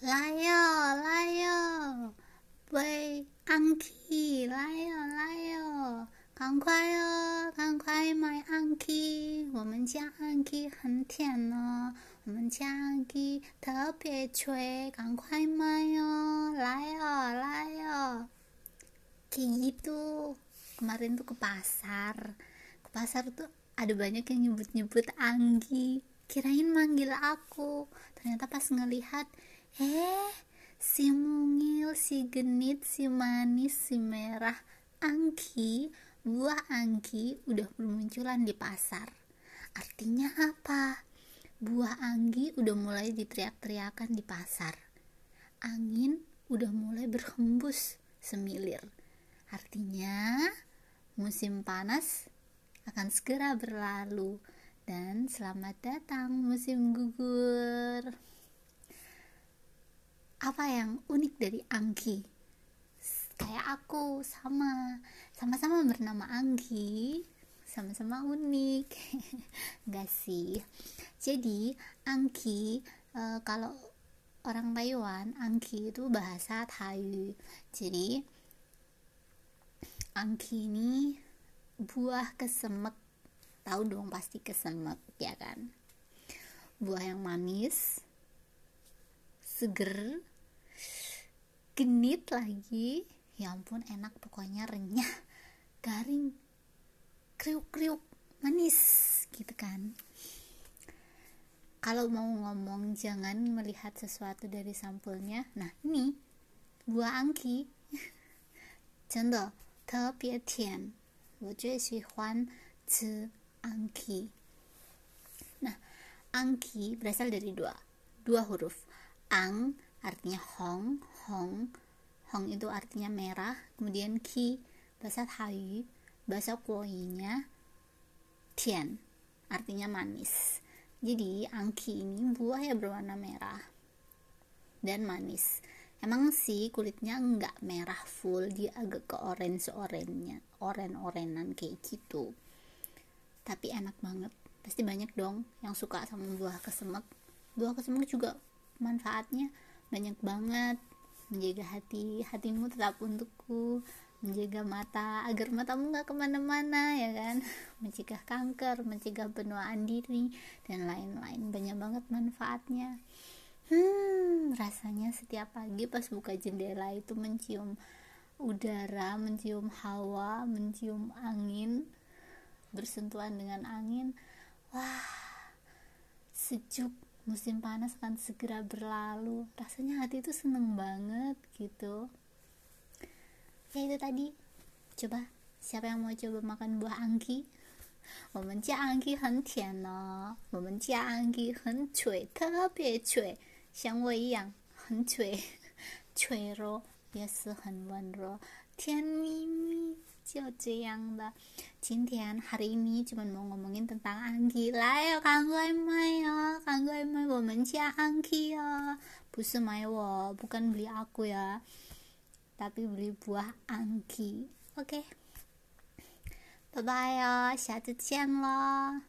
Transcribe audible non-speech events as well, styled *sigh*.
来哟来哟，喂，Anki 来哟来哟，赶快哦，赶快买 Anki，我们家 Anki 很甜哦，我们家 Anki 特别脆，赶快买哟，来哟来哟。Kayak gitu. Kemarin tuh ke pasar. Ke pasar tuh ada banyak yang nyebut-nyebut Anggi. Kirain manggil aku. Ternyata pas ngelihat Eh, si mungil, si genit, si manis, si merah, angki, buah angki udah bermunculan di pasar. Artinya apa? Buah anggi udah mulai diteriak-teriakan di pasar. Angin udah mulai berhembus semilir. Artinya musim panas akan segera berlalu dan selamat datang musim gugur apa yang unik dari Anggi? Kayak aku sama. Sama-sama bernama Anggi. Sama-sama unik. *laughs* Enggak sih? Jadi Anggi e, kalau orang Taiwan Anggi itu bahasa Thai. Jadi Anggi ini buah kesemek. Tahu dong pasti kesemek ya kan? Buah yang manis seger genit lagi ya ampun enak pokoknya renyah garing kriuk-kriuk manis gitu kan kalau mau ngomong jangan melihat sesuatu dari sampulnya nah ini buah angki *laughs* 真的特别甜我最喜欢吃 angki nah angki berasal dari dua dua huruf ang artinya hong hong. Hong itu artinya merah. Kemudian ki bahasa Thai bahasa Koinya tian. Artinya manis. Jadi angki ini buah yang berwarna merah dan manis. Emang sih kulitnya enggak merah full dia agak ke orange oranye oren orenan kayak gitu. Tapi enak banget. Pasti banyak dong yang suka sama buah kesemek. Buah kesemek juga manfaatnya banyak banget menjaga hati hatimu tetap untukku menjaga mata agar matamu nggak ke mana-mana ya kan? *laughs* Mencegah kanker mencegah penuaan diri dan lain-lain. Banyak banget manfaatnya. Hmm rasanya setiap pagi pas buka jendela itu mencium udara mencium hawa mencium angin bersentuhan dengan angin. Wah sejuk musim panas akan segera berlalu rasanya hati itu seneng banget gitu ya itu tadi coba siapa yang mau coba makan buah angki 我们家 angki 很甜哦，我们家 angki 很脆，特别脆，像我一样很脆，脆弱也是很温柔，甜蜜蜜。就这样的今天 *laughs* hari ini cuma mau ngomongin tentang Anggi lah ya kanggoy mai ya kanggoy mai 我们家 Anggi ya 不是买我 bukan beli aku ya tapi beli buah Anggi oke okay. bye bye ya 下次见了